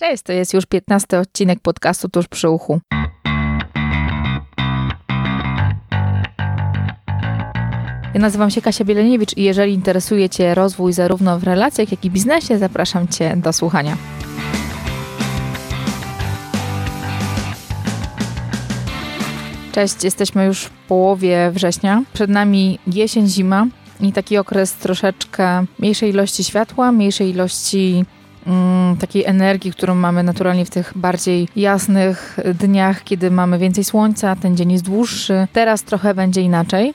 Cześć, to jest już 15 odcinek podcastu Tuż przy uchu. Ja nazywam się Kasia Bieleniewicz i jeżeli interesuje Cię rozwój zarówno w relacjach, jak i biznesie, zapraszam Cię do słuchania. Cześć, jesteśmy już w połowie września. Przed nami jesień, zima i taki okres troszeczkę mniejszej ilości światła, mniejszej ilości takiej energii, którą mamy naturalnie w tych bardziej jasnych dniach, kiedy mamy więcej słońca, ten dzień jest dłuższy. Teraz trochę będzie inaczej.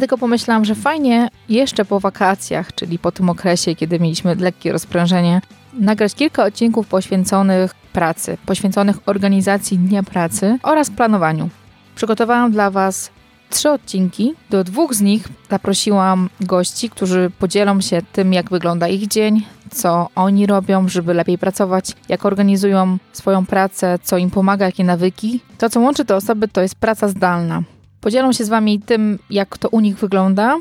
Tylko pomyślałam, że fajnie jeszcze po wakacjach, czyli po tym okresie, kiedy mieliśmy lekkie rozprężenie, nagrać kilka odcinków poświęconych pracy, poświęconych organizacji dnia pracy oraz planowaniu. Przygotowałam dla Was trzy odcinki. Do dwóch z nich zaprosiłam gości, którzy podzielą się tym, jak wygląda ich dzień, co oni robią, żeby lepiej pracować, jak organizują swoją pracę, co im pomaga, jakie nawyki. To, co łączy te osoby, to jest praca zdalna. Podzielą się z Wami tym, jak to u nich wygląda,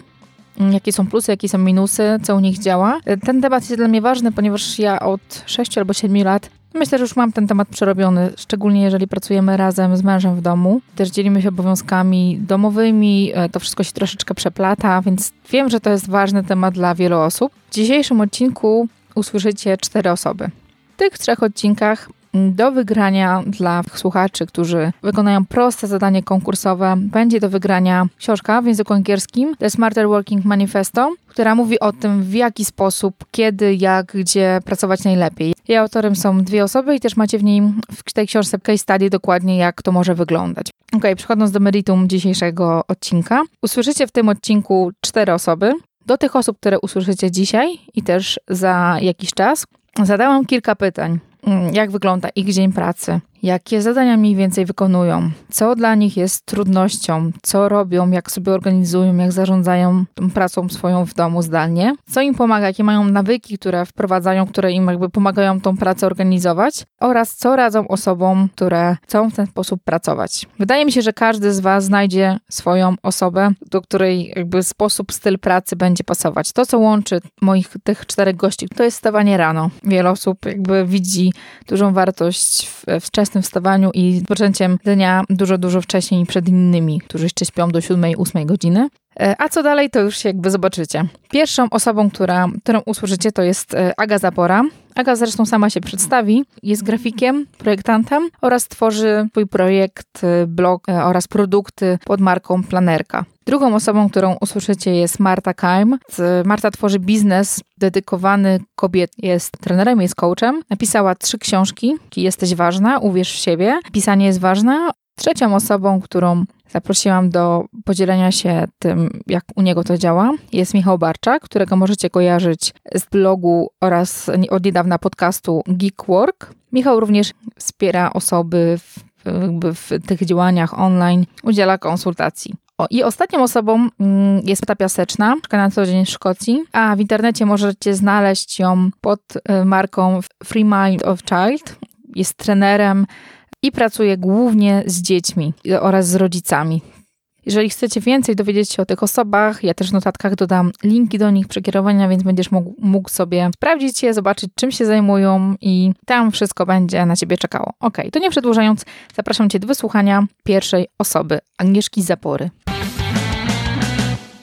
jakie są plusy, jakie są minusy, co u nich działa. Ten temat jest dla mnie ważny, ponieważ ja od 6 albo 7 lat Myślę, że już mam ten temat przerobiony, szczególnie jeżeli pracujemy razem z mężem w domu. Też dzielimy się obowiązkami domowymi, e, to wszystko się troszeczkę przeplata, więc wiem, że to jest ważny temat dla wielu osób. W dzisiejszym odcinku usłyszycie cztery osoby. W tych trzech odcinkach do wygrania dla słuchaczy, którzy wykonają proste zadanie konkursowe, będzie do wygrania książka w języku angielskim The Smarter Working Manifesto, która mówi o tym, w jaki sposób, kiedy, jak, gdzie pracować najlepiej. Jej autorem są dwie osoby i też macie w niej w tej książce case study dokładnie, jak to może wyglądać. Ok, przechodząc do meritum dzisiejszego odcinka. Usłyszycie w tym odcinku cztery osoby. Do tych osób, które usłyszycie dzisiaj i też za jakiś czas, zadałam kilka pytań. Mm, jak wygląda ich dzień pracy, jakie zadania mniej więcej wykonują, co dla nich jest trudnością, co robią, jak sobie organizują, jak zarządzają pracą swoją w domu zdalnie, co im pomaga, jakie mają nawyki, które wprowadzają, które im jakby pomagają tą pracę organizować? Oraz co radzą osobom, które chcą w ten sposób pracować. Wydaje mi się, że każdy z Was znajdzie swoją osobę, do której jakby sposób, styl pracy będzie pasować. To, co łączy moich tych czterech gości, to jest stawanie rano. Wiele osób jakby widzi dużą wartość w wczesnym wstawaniu i rozpoczęciem dnia dużo, dużo wcześniej przed innymi, którzy jeszcze śpią do 7-8 godziny. E, a co dalej, to już jakby zobaczycie. Pierwszą osobą, która, którą usłyszycie, to jest e, Aga Zapora. Aga zresztą sama się przedstawi, jest grafikiem, projektantem oraz tworzy swój projekt, e, blog oraz produkty pod marką Planerka. Drugą osobą, którą usłyszycie jest Marta Kaim. Marta tworzy biznes dedykowany kobiet. Jest trenerem, jest coachem. Napisała trzy książki. Jesteś ważna, uwierz w siebie. Pisanie jest ważne. Trzecią osobą, którą zaprosiłam do podzielenia się tym, jak u niego to działa, jest Michał Barczak, którego możecie kojarzyć z blogu oraz od niedawna podcastu Geek Work. Michał również wspiera osoby w, w tych działaniach online, udziela konsultacji. O, I ostatnią osobą mm, jest Meta Piaseczna, mieszka na co dzień w Szkocji, a w internecie możecie znaleźć ją pod y, marką Free Mind of Child. Jest trenerem i pracuje głównie z dziećmi oraz z rodzicami. Jeżeli chcecie więcej dowiedzieć się o tych osobach, ja też w notatkach dodam linki do nich, przekierowania, więc będziesz mógł, mógł sobie sprawdzić je, zobaczyć czym się zajmują i tam wszystko będzie na ciebie czekało. Ok, to nie przedłużając, zapraszam cię do wysłuchania pierwszej osoby, Agnieszki Zapory.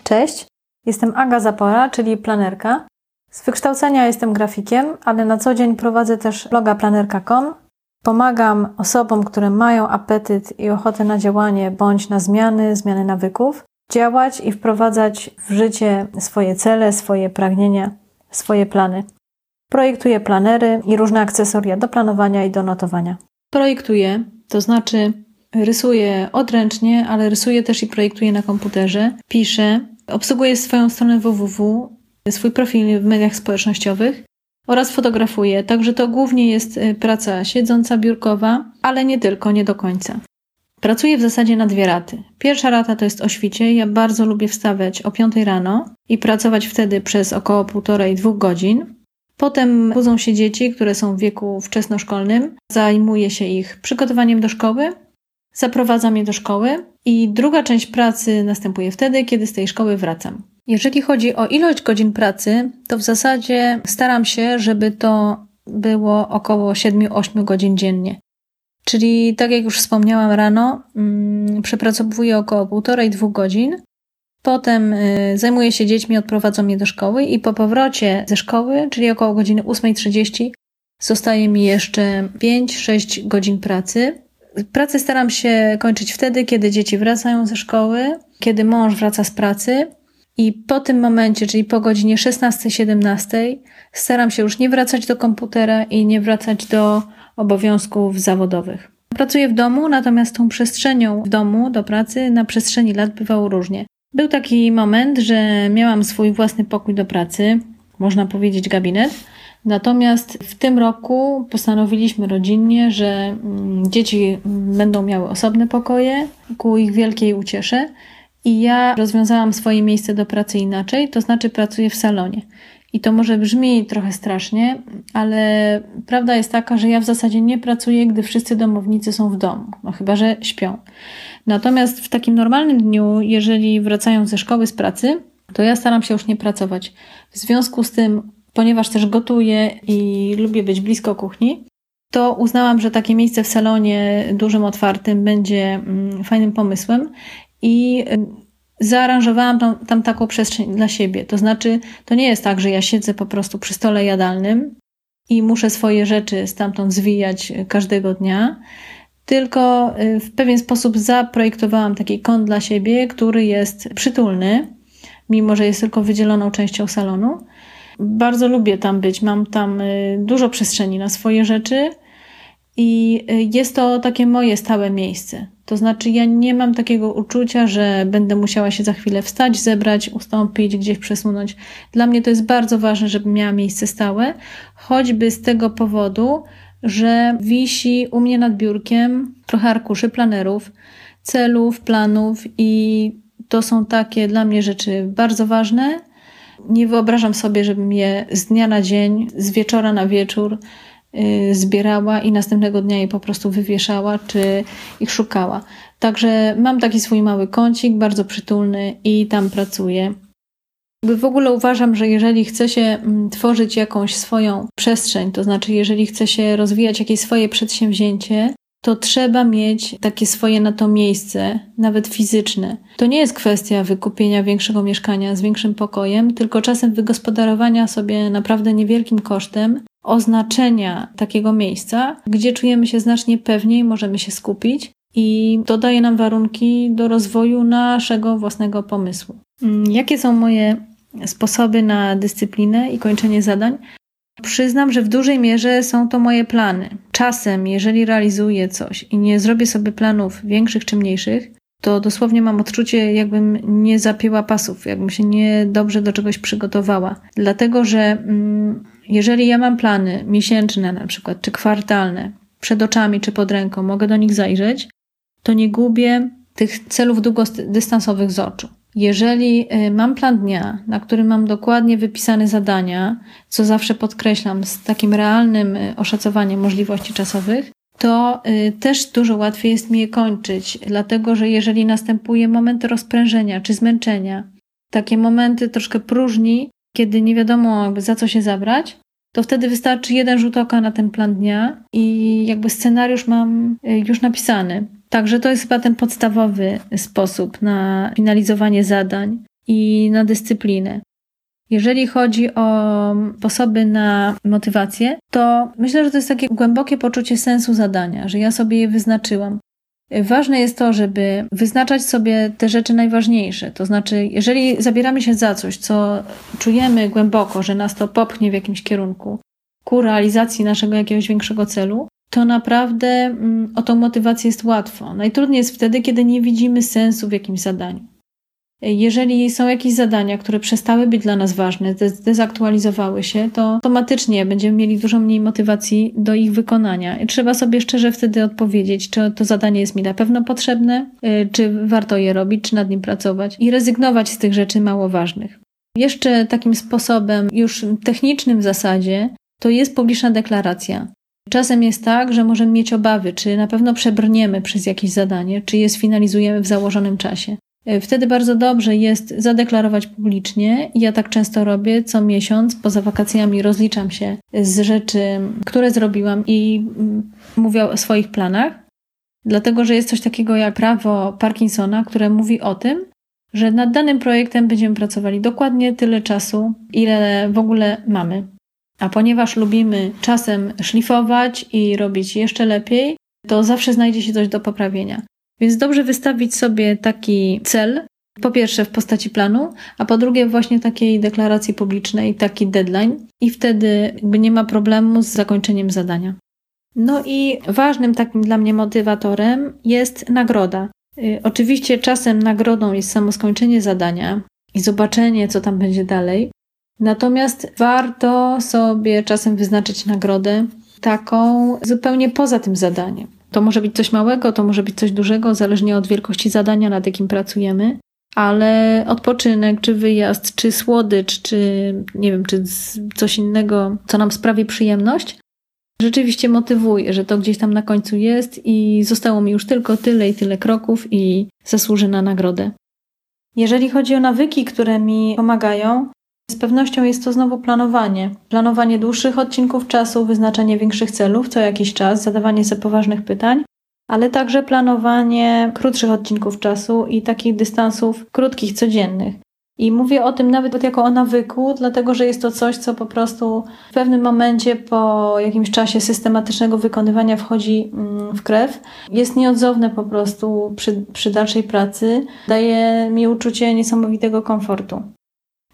Cześć, jestem Aga Zapora, czyli planerka. Z wykształcenia jestem grafikiem, ale na co dzień prowadzę też bloga planerka.com. Pomagam osobom, które mają apetyt i ochotę na działanie bądź na zmiany, zmiany nawyków, działać i wprowadzać w życie swoje cele, swoje pragnienia, swoje plany. Projektuję planery i różne akcesoria do planowania i do notowania. Projektuję, to znaczy rysuję odręcznie, ale rysuję też i projektuję na komputerze, piszę, Obsługuję swoją stronę www, swój profil w mediach społecznościowych oraz fotografuję, także to głównie jest y, praca siedząca, biurkowa, ale nie tylko, nie do końca. Pracuję w zasadzie na dwie raty. Pierwsza rata to jest o świcie. Ja bardzo lubię wstawać o 5 rano i pracować wtedy przez około półtorej, dwóch godzin. Potem budzą się dzieci, które są w wieku wczesnoszkolnym. Zajmuję się ich przygotowaniem do szkoły, zaprowadzam je do szkoły i druga część pracy następuje wtedy, kiedy z tej szkoły wracam. Jeżeli chodzi o ilość godzin pracy, to w zasadzie staram się, żeby to było około 7-8 godzin dziennie. Czyli tak jak już wspomniałam rano, mm, przepracowuję około 1,5-2 godzin. Potem y, zajmuję się dziećmi, odprowadzą je do szkoły i po powrocie ze szkoły, czyli około godziny 8.30, zostaje mi jeszcze 5-6 godzin pracy. Pracę staram się kończyć wtedy, kiedy dzieci wracają ze szkoły, kiedy mąż wraca z pracy. I po tym momencie, czyli po godzinie 16-17, staram się już nie wracać do komputera i nie wracać do obowiązków zawodowych. Pracuję w domu, natomiast tą przestrzenią w domu do pracy na przestrzeni lat bywało różnie. Był taki moment, że miałam swój własny pokój do pracy, można powiedzieć gabinet. Natomiast w tym roku postanowiliśmy rodzinnie, że mm, dzieci będą miały osobne pokoje ku ich wielkiej uciesze i ja rozwiązałam swoje miejsce do pracy inaczej, to znaczy pracuję w salonie. I to może brzmi trochę strasznie, ale prawda jest taka, że ja w zasadzie nie pracuję, gdy wszyscy domownicy są w domu, no chyba że śpią. Natomiast w takim normalnym dniu, jeżeli wracają ze szkoły, z pracy, to ja staram się już nie pracować. W związku z tym, ponieważ też gotuję i lubię być blisko kuchni, to uznałam, że takie miejsce w salonie dużym, otwartym będzie mm, fajnym pomysłem i zaaranżowałam tam, tam taką przestrzeń dla siebie. To znaczy, to nie jest tak, że ja siedzę po prostu przy stole jadalnym i muszę swoje rzeczy stamtąd zwijać każdego dnia, tylko y, w pewien sposób zaprojektowałam taki kąt dla siebie, który jest przytulny, mimo że jest tylko wydzieloną częścią salonu. Bardzo lubię tam być, mam tam y, dużo przestrzeni na swoje rzeczy i y, jest to takie moje stałe miejsce. To znaczy, ja nie mam takiego uczucia, że będę musiała się za chwilę wstać, zebrać, ustąpić, gdzieś przesunąć. Dla mnie to jest bardzo ważne, żeby miała miejsce stałe, choćby z tego powodu, że wisi u mnie nad biurkiem trochę arkuszy planerów, celów, planów i to są takie dla mnie rzeczy bardzo ważne. Nie wyobrażam sobie, żebym je z dnia na dzień, z wieczora na wieczór zbierała i następnego dnia je po prostu wywieszała, czy ich szukała. Także mam taki swój mały kącik, bardzo przytulny i tam pracuję. W ogóle uważam, że jeżeli chce się mm, tworzyć jakąś swoją przestrzeń, to znaczy jeżeli chce się rozwijać jakieś swoje przedsięwzięcie, to trzeba mieć takie swoje na to miejsce, nawet fizyczne. To nie jest kwestia wykupienia większego mieszkania z większym pokojem, tylko czasem wygospodarowania sobie naprawdę niewielkim kosztem oznaczenia takiego miejsca, gdzie czujemy się znacznie pewniej, możemy się skupić i to daje nam warunki do rozwoju naszego własnego pomysłu. Mm, jakie są moje sposoby na dyscyplinę i kończenie zadań? Przyznam, że w dużej mierze są to moje plany. Czasem, jeżeli realizuję coś i nie zrobię sobie planów większych czy mniejszych, to dosłownie mam odczucie, jakbym nie zapięła pasów, jakbym się nie dobrze do czegoś przygotowała. Dlatego, że mm, jeżeli ja mam plany miesięczne na przykład, czy kwartalne, przed oczami, czy pod ręką, mogę do nich zajrzeć, to nie gubię tych celów długodystansowych z oczu. Jeżeli y, mam plan dnia, na którym mam dokładnie wypisane zadania, co zawsze podkreślam z takim realnym y, oszacowaniem możliwości czasowych, to y, też dużo łatwiej jest mi je kończyć, dlatego że jeżeli następuje moment rozprężenia czy zmęczenia, takie momenty troszkę próżni, kiedy nie wiadomo jakby za co się zabrać, to wtedy wystarczy jeden rzut oka na ten plan dnia i jakby scenariusz mam już napisany. Także to jest chyba ten podstawowy sposób na finalizowanie zadań i na dyscyplinę. Jeżeli chodzi o sposoby na motywację, to myślę, że to jest takie głębokie poczucie sensu zadania, że ja sobie je wyznaczyłam. Ważne jest to, żeby wyznaczać sobie te rzeczy najważniejsze. To znaczy, jeżeli zabieramy się za coś, co czujemy głęboko, że nas to popchnie w jakimś kierunku ku realizacji naszego jakiegoś większego celu, to naprawdę mm, o tą motywację jest łatwo. Najtrudniej jest wtedy, kiedy nie widzimy sensu w jakimś zadaniu. Jeżeli są jakieś zadania, które przestały być dla nas ważne, dezaktualizowały się, to automatycznie będziemy mieli dużo mniej motywacji do ich wykonania. I trzeba sobie szczerze wtedy odpowiedzieć, czy to zadanie jest mi na pewno potrzebne, y, czy warto je robić, czy nad nim pracować i rezygnować z tych rzeczy mało ważnych. Jeszcze takim sposobem, już technicznym w zasadzie, to jest publiczna deklaracja. Czasem jest tak, że możemy mieć obawy, czy na pewno przebrniemy przez jakieś zadanie, czy je sfinalizujemy w założonym czasie. E, wtedy bardzo dobrze jest zadeklarować publicznie. Ja tak często robię, co miesiąc poza wakacjami rozliczam się z rzeczy, które zrobiłam i mm, mówię o swoich planach. Dlatego, że jest coś takiego jak prawo Parkinsona, które mówi o tym, że nad danym projektem będziemy pracowali dokładnie tyle czasu, ile w ogóle mamy. A ponieważ lubimy czasem szlifować i robić jeszcze lepiej, to zawsze znajdzie się coś do poprawienia. Więc dobrze wystawić sobie taki cel, po pierwsze w postaci planu, a po drugie właśnie takiej deklaracji publicznej, taki deadline i wtedy nie ma problemu z zakończeniem zadania. No i ważnym takim dla mnie motywatorem jest nagroda. Y, oczywiście czasem nagrodą jest samo skończenie zadania i zobaczenie, co tam będzie dalej. Natomiast warto sobie czasem wyznaczyć nagrodę taką zupełnie poza tym zadaniem. To może być coś małego, to może być coś dużego, zależnie od wielkości zadania, nad jakim pracujemy, ale odpoczynek, czy wyjazd, czy słodycz, czy nie wiem, czy coś innego, co nam sprawi przyjemność, rzeczywiście motywuje, że to gdzieś tam na końcu jest i zostało mi już tylko tyle i tyle kroków i zasłuży na nagrodę. Jeżeli chodzi o nawyki, które mi pomagają, z pewnością jest to znowu planowanie. Planowanie dłuższych odcinków czasu, wyznaczanie większych celów co jakiś czas, zadawanie sobie poważnych pytań, ale także planowanie krótszych odcinków czasu i takich dystansów krótkich, codziennych. I mówię o tym nawet jako o nawyku, dlatego że jest to coś, co po prostu w pewnym momencie po jakimś czasie systematycznego wykonywania wchodzi mm, w krew. Jest nieodzowne po prostu przy, przy dalszej pracy. Daje mi uczucie niesamowitego komfortu.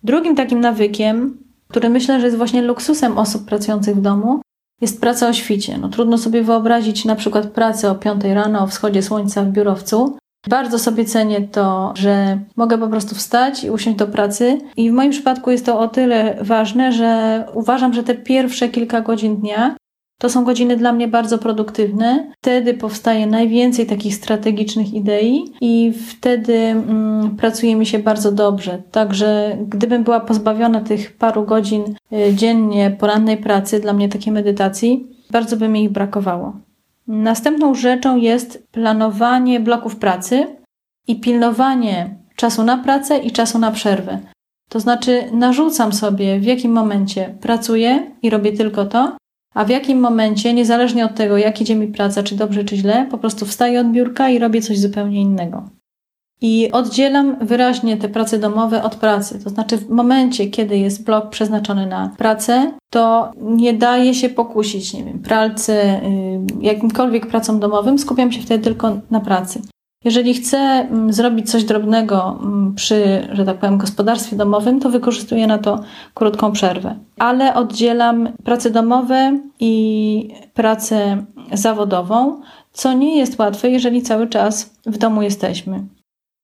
Drugim takim nawykiem, który myślę, że jest właśnie luksusem osób pracujących w domu, jest praca o świcie. No, trudno sobie wyobrazić na przykład pracę o 5 rano o wschodzie słońca w biurowcu. Bardzo sobie cenię to, że mogę po prostu wstać i usiąść do pracy. I w moim przypadku jest to o tyle ważne, że uważam, że te pierwsze kilka godzin dnia to są godziny dla mnie bardzo produktywne. Wtedy powstaje najwięcej takich strategicznych idei i wtedy mm, pracuje mi się bardzo dobrze. Także gdybym była pozbawiona tych paru godzin y, dziennie porannej pracy, dla mnie takiej medytacji, bardzo by mi ich brakowało. Następną rzeczą jest planowanie bloków pracy i pilnowanie czasu na pracę i czasu na przerwę. To znaczy, narzucam sobie, w jakim momencie pracuję i robię tylko to, a w jakim momencie, niezależnie od tego, jak idzie mi praca, czy dobrze, czy źle, po prostu wstaję od biurka i robię coś zupełnie innego. I oddzielam wyraźnie te prace domowe od pracy. To znaczy, w momencie, kiedy jest blok przeznaczony na pracę, to nie daje się pokusić, nie wiem, pralce, y, jakimkolwiek pracom domowym, skupiam się wtedy tylko na pracy. Jeżeli chcę mm, zrobić coś drobnego mm, przy, że tak powiem, gospodarstwie domowym, to wykorzystuję na to krótką przerwę. Ale oddzielam pracę domowe i pracę zawodową, co nie jest łatwe, jeżeli cały czas w domu jesteśmy.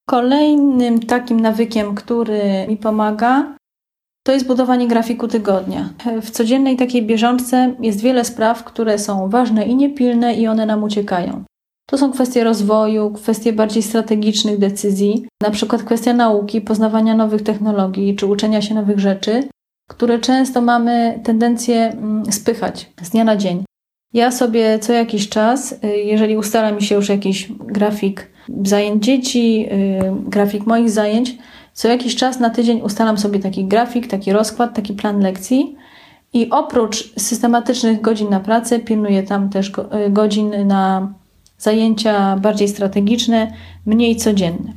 Kolejnym takim nawykiem, który mi pomaga, to jest budowanie grafiku tygodnia. W codziennej takiej bieżączce jest wiele spraw, które są ważne i niepilne i one nam uciekają. To są kwestie rozwoju, kwestie bardziej strategicznych decyzji, na przykład kwestia nauki, poznawania nowych technologii czy uczenia się nowych rzeczy, które często mamy tendencję mm, spychać z dnia na dzień. Ja sobie co jakiś czas, y, jeżeli ustala mi się już jakiś grafik zajęć dzieci, y, grafik moich zajęć, co jakiś czas na tydzień ustalam sobie taki grafik, taki rozkład, taki plan lekcji. I oprócz systematycznych godzin na pracę, pilnuję tam też y, godzin na zajęcia bardziej strategiczne, mniej codzienne.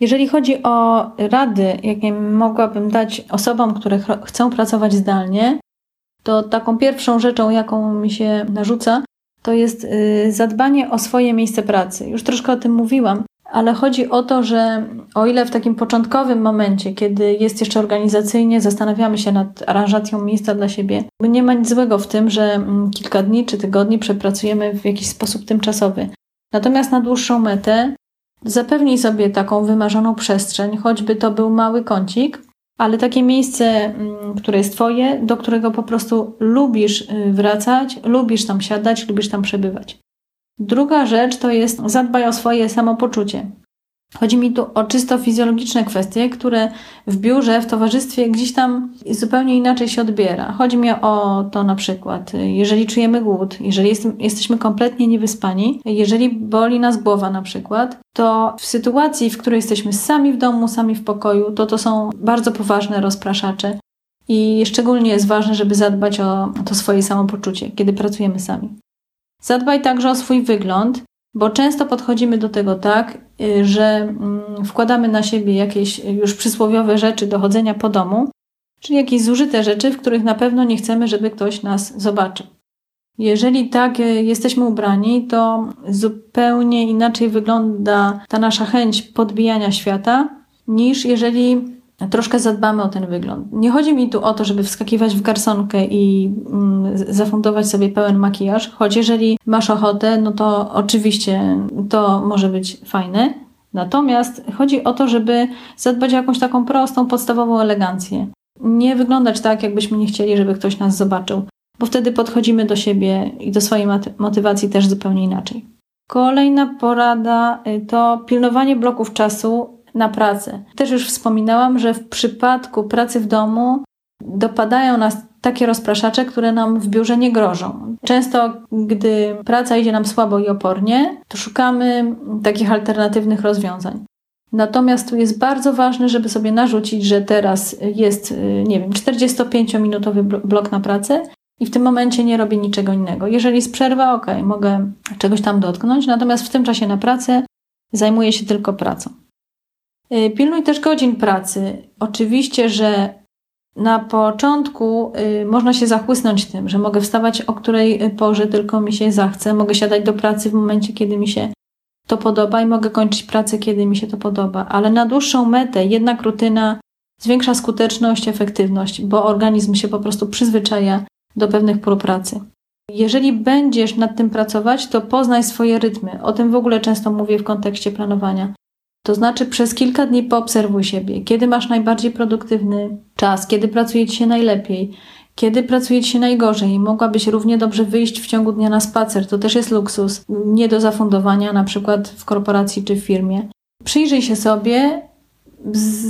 Jeżeli chodzi o rady, jakie mogłabym dać osobom, które ch chcą pracować zdalnie, to taką pierwszą rzeczą, jaką mi się narzuca, to jest y, zadbanie o swoje miejsce pracy. Już troszkę o tym mówiłam, ale chodzi o to, że o ile w takim początkowym momencie, kiedy jest jeszcze organizacyjnie, zastanawiamy się nad aranżacją miejsca dla siebie, nie ma nic złego w tym, że mm, kilka dni czy tygodni przepracujemy w jakiś sposób tymczasowy. Natomiast na dłuższą metę zapewnij sobie taką wymarzoną przestrzeń, choćby to był mały kącik, ale takie miejsce, mm, które jest Twoje, do którego po prostu lubisz y, wracać, lubisz tam siadać, lubisz tam przebywać. Druga rzecz to jest zadbaj o swoje samopoczucie. Chodzi mi tu o czysto fizjologiczne kwestie, które w biurze, w towarzystwie gdzieś tam zupełnie inaczej się odbiera. Chodzi mi o to na przykład, jeżeli czujemy głód, jeżeli jest, jesteśmy kompletnie niewyspani, jeżeli boli nas głowa na przykład, to w sytuacji, w której jesteśmy sami w domu, sami w pokoju, to to są bardzo poważne rozpraszacze. I szczególnie jest ważne, żeby zadbać o to swoje samopoczucie, kiedy pracujemy sami. Zadbaj także o swój wygląd, bo często podchodzimy do tego tak, y, że mm, wkładamy na siebie jakieś już przysłowiowe rzeczy do chodzenia po domu, czyli jakieś zużyte rzeczy, w których na pewno nie chcemy, żeby ktoś nas zobaczył. Jeżeli tak y, jesteśmy ubrani, to zupełnie inaczej wygląda ta nasza chęć podbijania świata, niż jeżeli troszkę zadbamy o ten wygląd. Nie chodzi mi tu o to, żeby wskakiwać w garsonkę i mm, zafundować sobie pełen makijaż, choć jeżeli masz ochotę, no to oczywiście to może być fajne. Natomiast chodzi o to, żeby zadbać o jakąś taką prostą, podstawową elegancję. Nie wyglądać tak, jakbyśmy nie chcieli, żeby ktoś nas zobaczył, bo wtedy podchodzimy do siebie i do swojej motywacji też zupełnie inaczej. Kolejna porada y, to pilnowanie bloków czasu na pracę. Też już wspominałam, że w przypadku pracy w domu dopadają nas takie rozpraszacze, które nam w biurze nie grożą. Często, gdy praca idzie nam słabo i opornie, to szukamy takich alternatywnych rozwiązań. Natomiast tu jest bardzo ważne, żeby sobie narzucić, że teraz jest, nie wiem, 45-minutowy blok na pracę i w tym momencie nie robię niczego innego. Jeżeli jest przerwa, ok, mogę czegoś tam dotknąć, natomiast w tym czasie na pracę zajmuję się tylko pracą. Y, pilnuj też godzin pracy. Oczywiście, że na początku y, można się zachłysnąć tym, że mogę wstawać o której y, porze tylko mi się zachce, mogę siadać do pracy w momencie, kiedy mi się to podoba i mogę kończyć pracę, kiedy mi się to podoba, ale na dłuższą metę jednak rutyna zwiększa skuteczność, efektywność, bo organizm się po prostu przyzwyczaja do pewnych prób pracy. Jeżeli będziesz nad tym pracować, to poznaj swoje rytmy. O tym w ogóle często mówię w kontekście planowania. To znaczy, przez kilka dni poobserwuj siebie, kiedy masz najbardziej produktywny czas, kiedy pracuje ci się najlepiej, kiedy pracuje ci się najgorzej. Mogłabyś równie dobrze wyjść w ciągu dnia na spacer, to też jest luksus, nie do zafundowania, na przykład w korporacji czy w firmie. Przyjrzyj się sobie,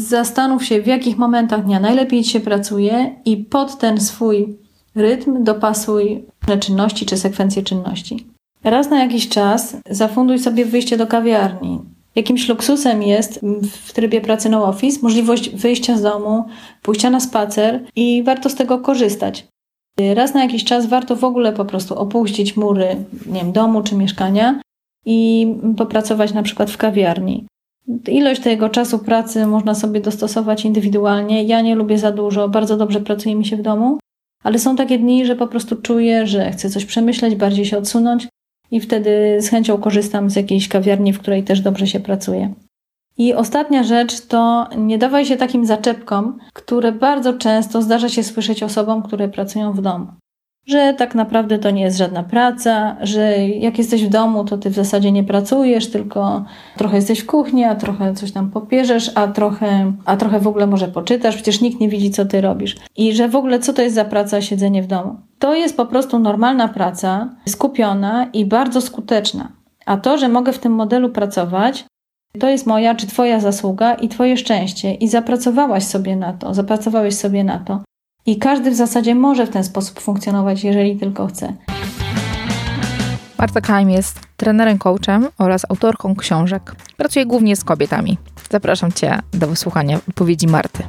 zastanów się, w jakich momentach dnia najlepiej ci się pracuje i pod ten swój rytm dopasuj czynności czy sekwencje czynności. Raz na jakiś czas zafunduj sobie wyjście do kawiarni. Jakimś luksusem jest w trybie pracy no office możliwość wyjścia z domu, pójścia na spacer i warto z tego korzystać. Raz na jakiś czas warto w ogóle po prostu opuścić mury nie wiem, domu czy mieszkania i popracować na przykład w kawiarni. Ilość tego czasu pracy można sobie dostosować indywidualnie. Ja nie lubię za dużo, bardzo dobrze pracuje mi się w domu, ale są takie dni, że po prostu czuję, że chcę coś przemyśleć, bardziej się odsunąć i wtedy z chęcią korzystam z jakiejś kawiarni, w której też dobrze się pracuje. I ostatnia rzecz to nie dawaj się takim zaczepkom, które bardzo często zdarza się słyszeć osobom, które pracują w domu że tak naprawdę to nie jest żadna praca, że jak jesteś w domu, to ty w zasadzie nie pracujesz, tylko trochę jesteś w kuchni, a trochę coś tam popierzesz, a trochę, a trochę w ogóle może poczytasz, przecież nikt nie widzi, co ty robisz. I że w ogóle co to jest za praca siedzenie w domu? To jest po prostu normalna praca, skupiona i bardzo skuteczna. A to, że mogę w tym modelu pracować, to jest moja czy Twoja zasługa i Twoje szczęście. I zapracowałaś sobie na to, zapracowałeś sobie na to. I każdy w zasadzie może w ten sposób funkcjonować, jeżeli tylko chce. Marta Kaim jest trenerem, coachem oraz autorką książek. Pracuje głównie z kobietami. Zapraszam Cię do wysłuchania wypowiedzi Marty.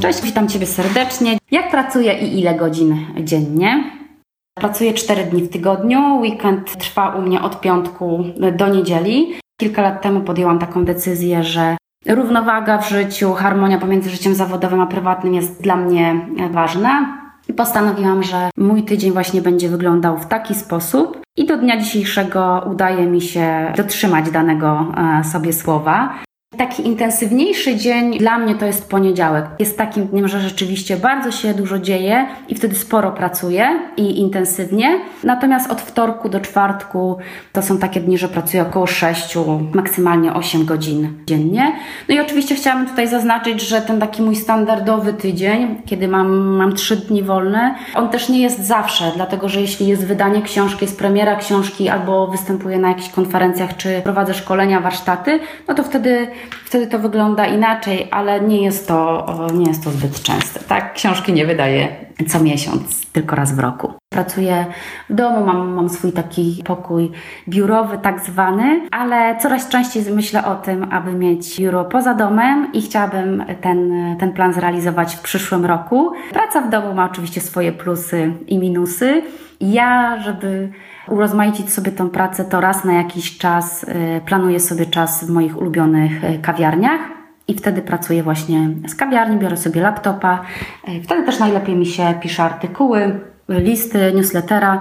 Cześć, witam Ciebie serdecznie. Jak pracuję i ile godzin dziennie? Pracuję 4 dni w tygodniu. Weekend trwa u mnie od piątku do niedzieli. Kilka lat temu podjęłam taką decyzję, że Równowaga w życiu, harmonia pomiędzy życiem zawodowym a prywatnym jest dla mnie ważna. I postanowiłam, że mój tydzień właśnie będzie wyglądał w taki sposób, i do dnia dzisiejszego udaje mi się dotrzymać danego e, sobie słowa. Taki intensywniejszy dzień dla mnie to jest poniedziałek. Jest takim dniem, że rzeczywiście bardzo się dużo dzieje i wtedy sporo pracuję i intensywnie. Natomiast od wtorku do czwartku to są takie dni, że pracuję około 6, maksymalnie 8 godzin dziennie. No i oczywiście chciałabym tutaj zaznaczyć, że ten taki mój standardowy tydzień, kiedy mam, mam 3 dni wolne, on też nie jest zawsze, dlatego że jeśli jest wydanie książki, jest premiera książki albo występuję na jakichś konferencjach czy prowadzę szkolenia, warsztaty, no to wtedy wtedy to wygląda inaczej, ale nie jest to, nie jest to zbyt częste. Tak, książki nie wydaję co miesiąc, tylko raz w roku. Pracuję w domu, mam, mam swój taki pokój biurowy, tak zwany, ale coraz częściej myślę o tym, aby mieć biuro poza domem i chciałabym ten, ten plan zrealizować w przyszłym roku. Praca w domu ma oczywiście swoje plusy i minusy. Ja, żeby urozmaicić sobie tą pracę, to raz na jakiś czas y, planuję sobie czas w moich ulubionych y, kawiarniach. I wtedy pracuję właśnie z kawiarni, biorę sobie laptopa. Y, wtedy też najlepiej mi się pisze artykuły, listy, newslettera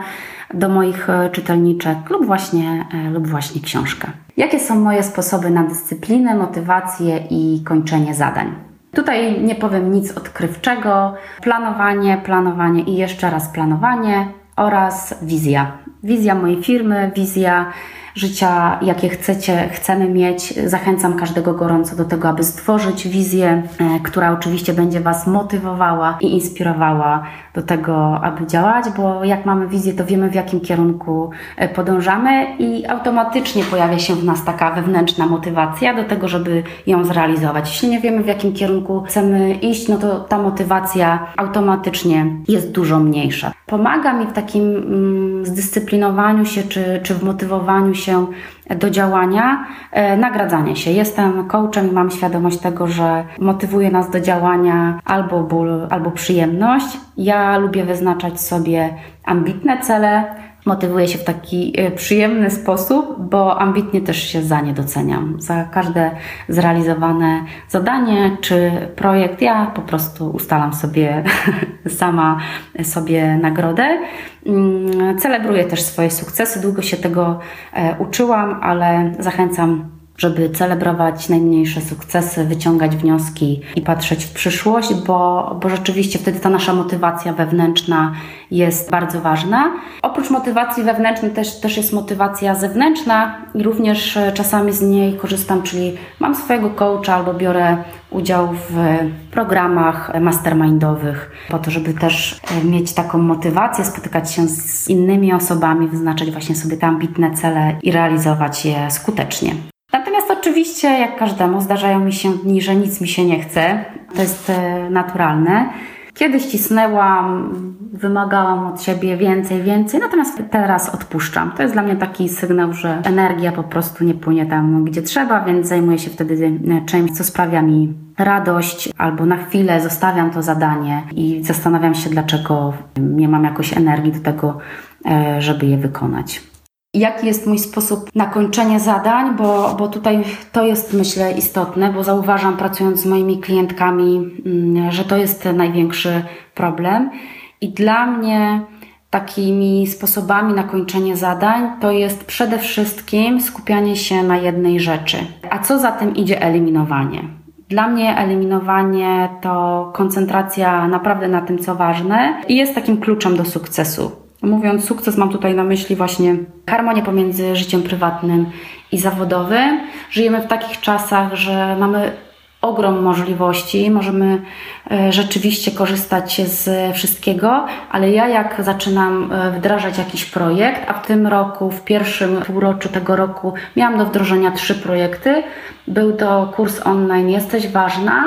do moich czytelniczek lub właśnie, lub właśnie książkę. Jakie są moje sposoby na dyscyplinę, motywację i kończenie zadań? Tutaj nie powiem nic odkrywczego. Planowanie, planowanie i jeszcze raz planowanie oraz wizja. Wizja mojej firmy, wizja życia, jakie chcecie, chcemy mieć. Zachęcam każdego gorąco do tego, aby stworzyć wizję, e, która oczywiście będzie Was motywowała i inspirowała do tego, aby działać, bo jak mamy wizję, to wiemy w jakim kierunku e, podążamy i automatycznie pojawia się w nas taka wewnętrzna motywacja do tego, żeby ją zrealizować. Jeśli nie wiemy w jakim kierunku chcemy iść, no to ta motywacja automatycznie jest dużo mniejsza. Pomaga mi w takim mm, zdyscyplinowaniu się czy, czy w motywowaniu się do działania, e, nagradzanie się. Jestem coachem i mam świadomość tego, że motywuje nas do działania albo ból, albo przyjemność. Ja lubię wyznaczać sobie ambitne cele, motywuję się w taki e, przyjemny sposób, bo ambitnie też się za nie doceniam. Za każde zrealizowane zadanie czy projekt ja po prostu ustalam sobie sama sobie nagrodę. Mm, celebruję też swoje sukcesy, długo się tego e, uczyłam, ale zachęcam żeby celebrować najmniejsze sukcesy, wyciągać wnioski i patrzeć w przyszłość, bo, bo rzeczywiście wtedy ta nasza motywacja wewnętrzna jest bardzo ważna. Oprócz motywacji wewnętrznej też, też jest motywacja zewnętrzna i również e, czasami z niej korzystam, czyli mam swojego coacha albo biorę udział w programach mastermindowych po to, żeby też e, mieć taką motywację, spotykać się z innymi osobami, wyznaczać właśnie sobie te ambitne cele i realizować je skutecznie. Oczywiście, jak każdemu, zdarzają mi się dni, że nic mi się nie chce. To jest e, naturalne. Kiedyś cisnęłam, wymagałam od siebie więcej, więcej, natomiast teraz odpuszczam. To jest dla mnie taki sygnał, że energia po prostu nie płynie tam, gdzie trzeba, więc zajmuję się wtedy e, czymś, co sprawia mi radość, albo na chwilę zostawiam to zadanie i zastanawiam się, dlaczego nie mam jakoś energii do tego, e, żeby je wykonać jaki jest mój sposób na kończenie zadań, bo, bo tutaj to jest myślę istotne, bo zauważam pracując z moimi klientkami, mm, że to jest największy problem. I dla mnie takimi sposobami na kończenie zadań to jest przede wszystkim skupianie się na jednej rzeczy. A co za tym idzie eliminowanie? Dla mnie eliminowanie to koncentracja naprawdę na tym, co ważne i jest takim kluczem do sukcesu. Mówiąc sukces, mam tutaj na myśli właśnie harmonię pomiędzy życiem prywatnym i zawodowym. Żyjemy w takich czasach, że mamy ogrom możliwości, możemy e, rzeczywiście korzystać z wszystkiego, ale ja jak zaczynam e, wdrażać jakiś projekt, a w tym roku, w pierwszym półroczu tego roku miałam do wdrożenia trzy projekty. Był to kurs online Jesteś Ważna,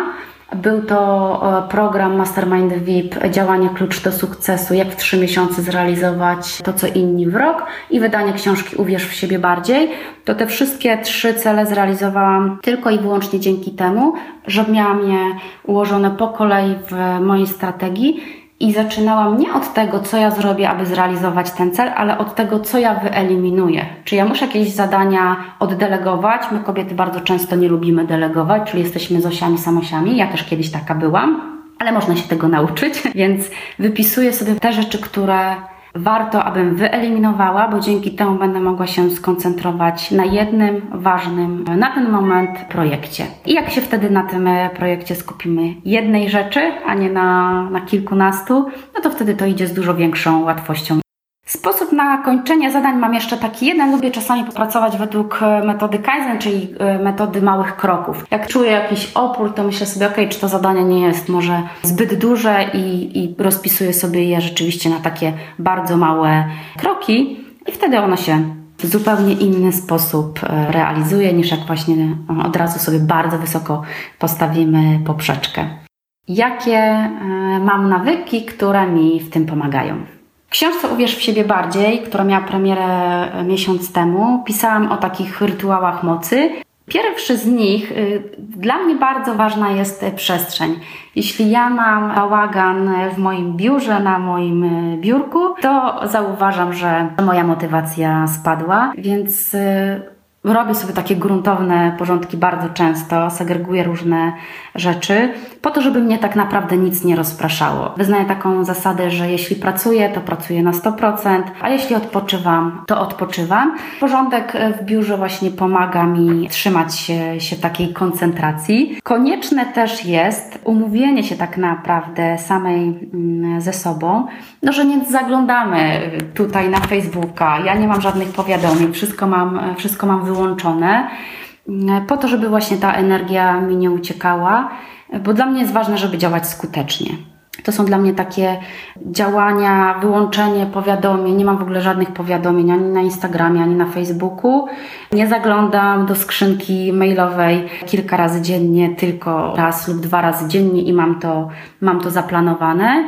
był to e, program Mastermind VIP, działanie klucz do sukcesu, jak w trzy miesiące zrealizować to, co inni w rok i wydanie książki Uwierz w siebie bardziej. To te wszystkie trzy cele zrealizowałam tylko i wyłącznie dzięki temu, że miałam je ułożone po kolei w mojej strategii i zaczynałam nie od tego, co ja zrobię, aby zrealizować ten cel, ale od tego, co ja wyeliminuję. Czy ja muszę jakieś zadania oddelegować? My kobiety bardzo często nie lubimy delegować, czyli jesteśmy zosiami, samosiami. Ja też kiedyś taka byłam, ale można się tego nauczyć, więc wypisuję sobie te rzeczy, które warto, abym wyeliminowała, bo dzięki temu będę mogła się skoncentrować na jednym ważnym na ten moment projekcie. I jak się wtedy na tym projekcie skupimy jednej rzeczy, a nie na, na kilkunastu, no to wtedy to idzie z dużo większą łatwością. Sposób na kończenie zadań mam jeszcze taki jeden. Lubię czasami popracować według e, metody Kaizen, czyli e, metody małych kroków. Jak czuję jakiś opór, to myślę sobie, ok, czy to zadanie nie jest może zbyt duże i, i rozpisuję sobie je rzeczywiście na takie bardzo małe kroki i wtedy ono się w zupełnie inny sposób e, realizuje, niż jak właśnie od razu sobie bardzo wysoko postawimy poprzeczkę. Jakie mam nawyki, które mi w tym pomagają? Książce Uwierz w siebie bardziej, która miała premierę e, miesiąc temu, pisałam o takich rytuałach mocy. Pierwszy z nich, y, dla mnie bardzo ważna jest przestrzeń. Jeśli ja mam bałagan w moim biurze, na moim e, biurku, to zauważam, że moja motywacja spadła, więc Robię sobie takie gruntowne porządki bardzo często, segreguję różne rzeczy, po to, żeby mnie tak naprawdę nic nie rozpraszało. Wyznaję taką zasadę, że jeśli pracuję, to pracuję na 100%, a jeśli odpoczywam, to odpoczywam. Porządek w biurze właśnie pomaga mi trzymać się, się takiej koncentracji. Konieczne też jest umówienie się tak naprawdę samej mm, ze sobą, no że nie zaglądamy tutaj na Facebooka, ja nie mam żadnych powiadomień, wszystko mam, wszystko mam wyłączone, mm, po to, żeby właśnie ta energia mi nie uciekała, bo dla mnie jest ważne, żeby działać skutecznie. To są dla mnie takie działania, wyłączenie powiadomień. Nie mam w ogóle żadnych powiadomień ani na Instagramie, ani na Facebooku. Nie zaglądam do skrzynki mailowej kilka razy dziennie, tylko raz lub dwa razy dziennie i mam to, mam to zaplanowane.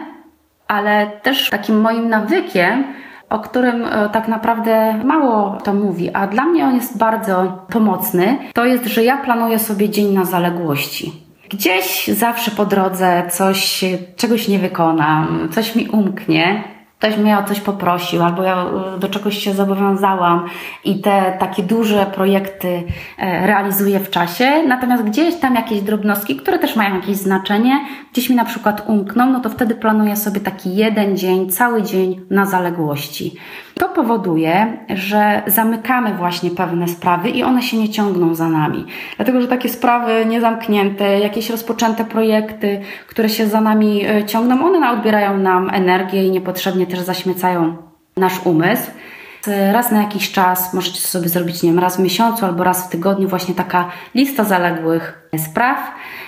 Ale też takim moim nawykiem o którym e, tak naprawdę mało to mówi, a dla mnie on jest bardzo pomocny, to jest, że ja planuję sobie dzień na zaległości. Gdzieś zawsze po drodze coś, czegoś nie wykonam, coś mi umknie, ktoś mnie o coś poprosił, albo ja e, do czegoś się zobowiązałam i te takie duże projekty e, realizuję w czasie, natomiast gdzieś tam jakieś drobnostki, które też mają jakieś znaczenie, gdzieś mi na przykład umkną, no to wtedy planuję sobie taki jeden dzień, cały dzień na zaległości. To powoduje, że zamykamy właśnie pewne sprawy i one się nie ciągną za nami. Dlatego, że takie sprawy niezamknięte, jakieś rozpoczęte projekty, które się za nami e, ciągną, one odbierają nam energię i niepotrzebnie też zaśmiecają nasz umysł. Raz na jakiś czas możecie sobie zrobić, nie wiem, raz w miesiącu albo raz w tygodniu właśnie taka lista zaległych spraw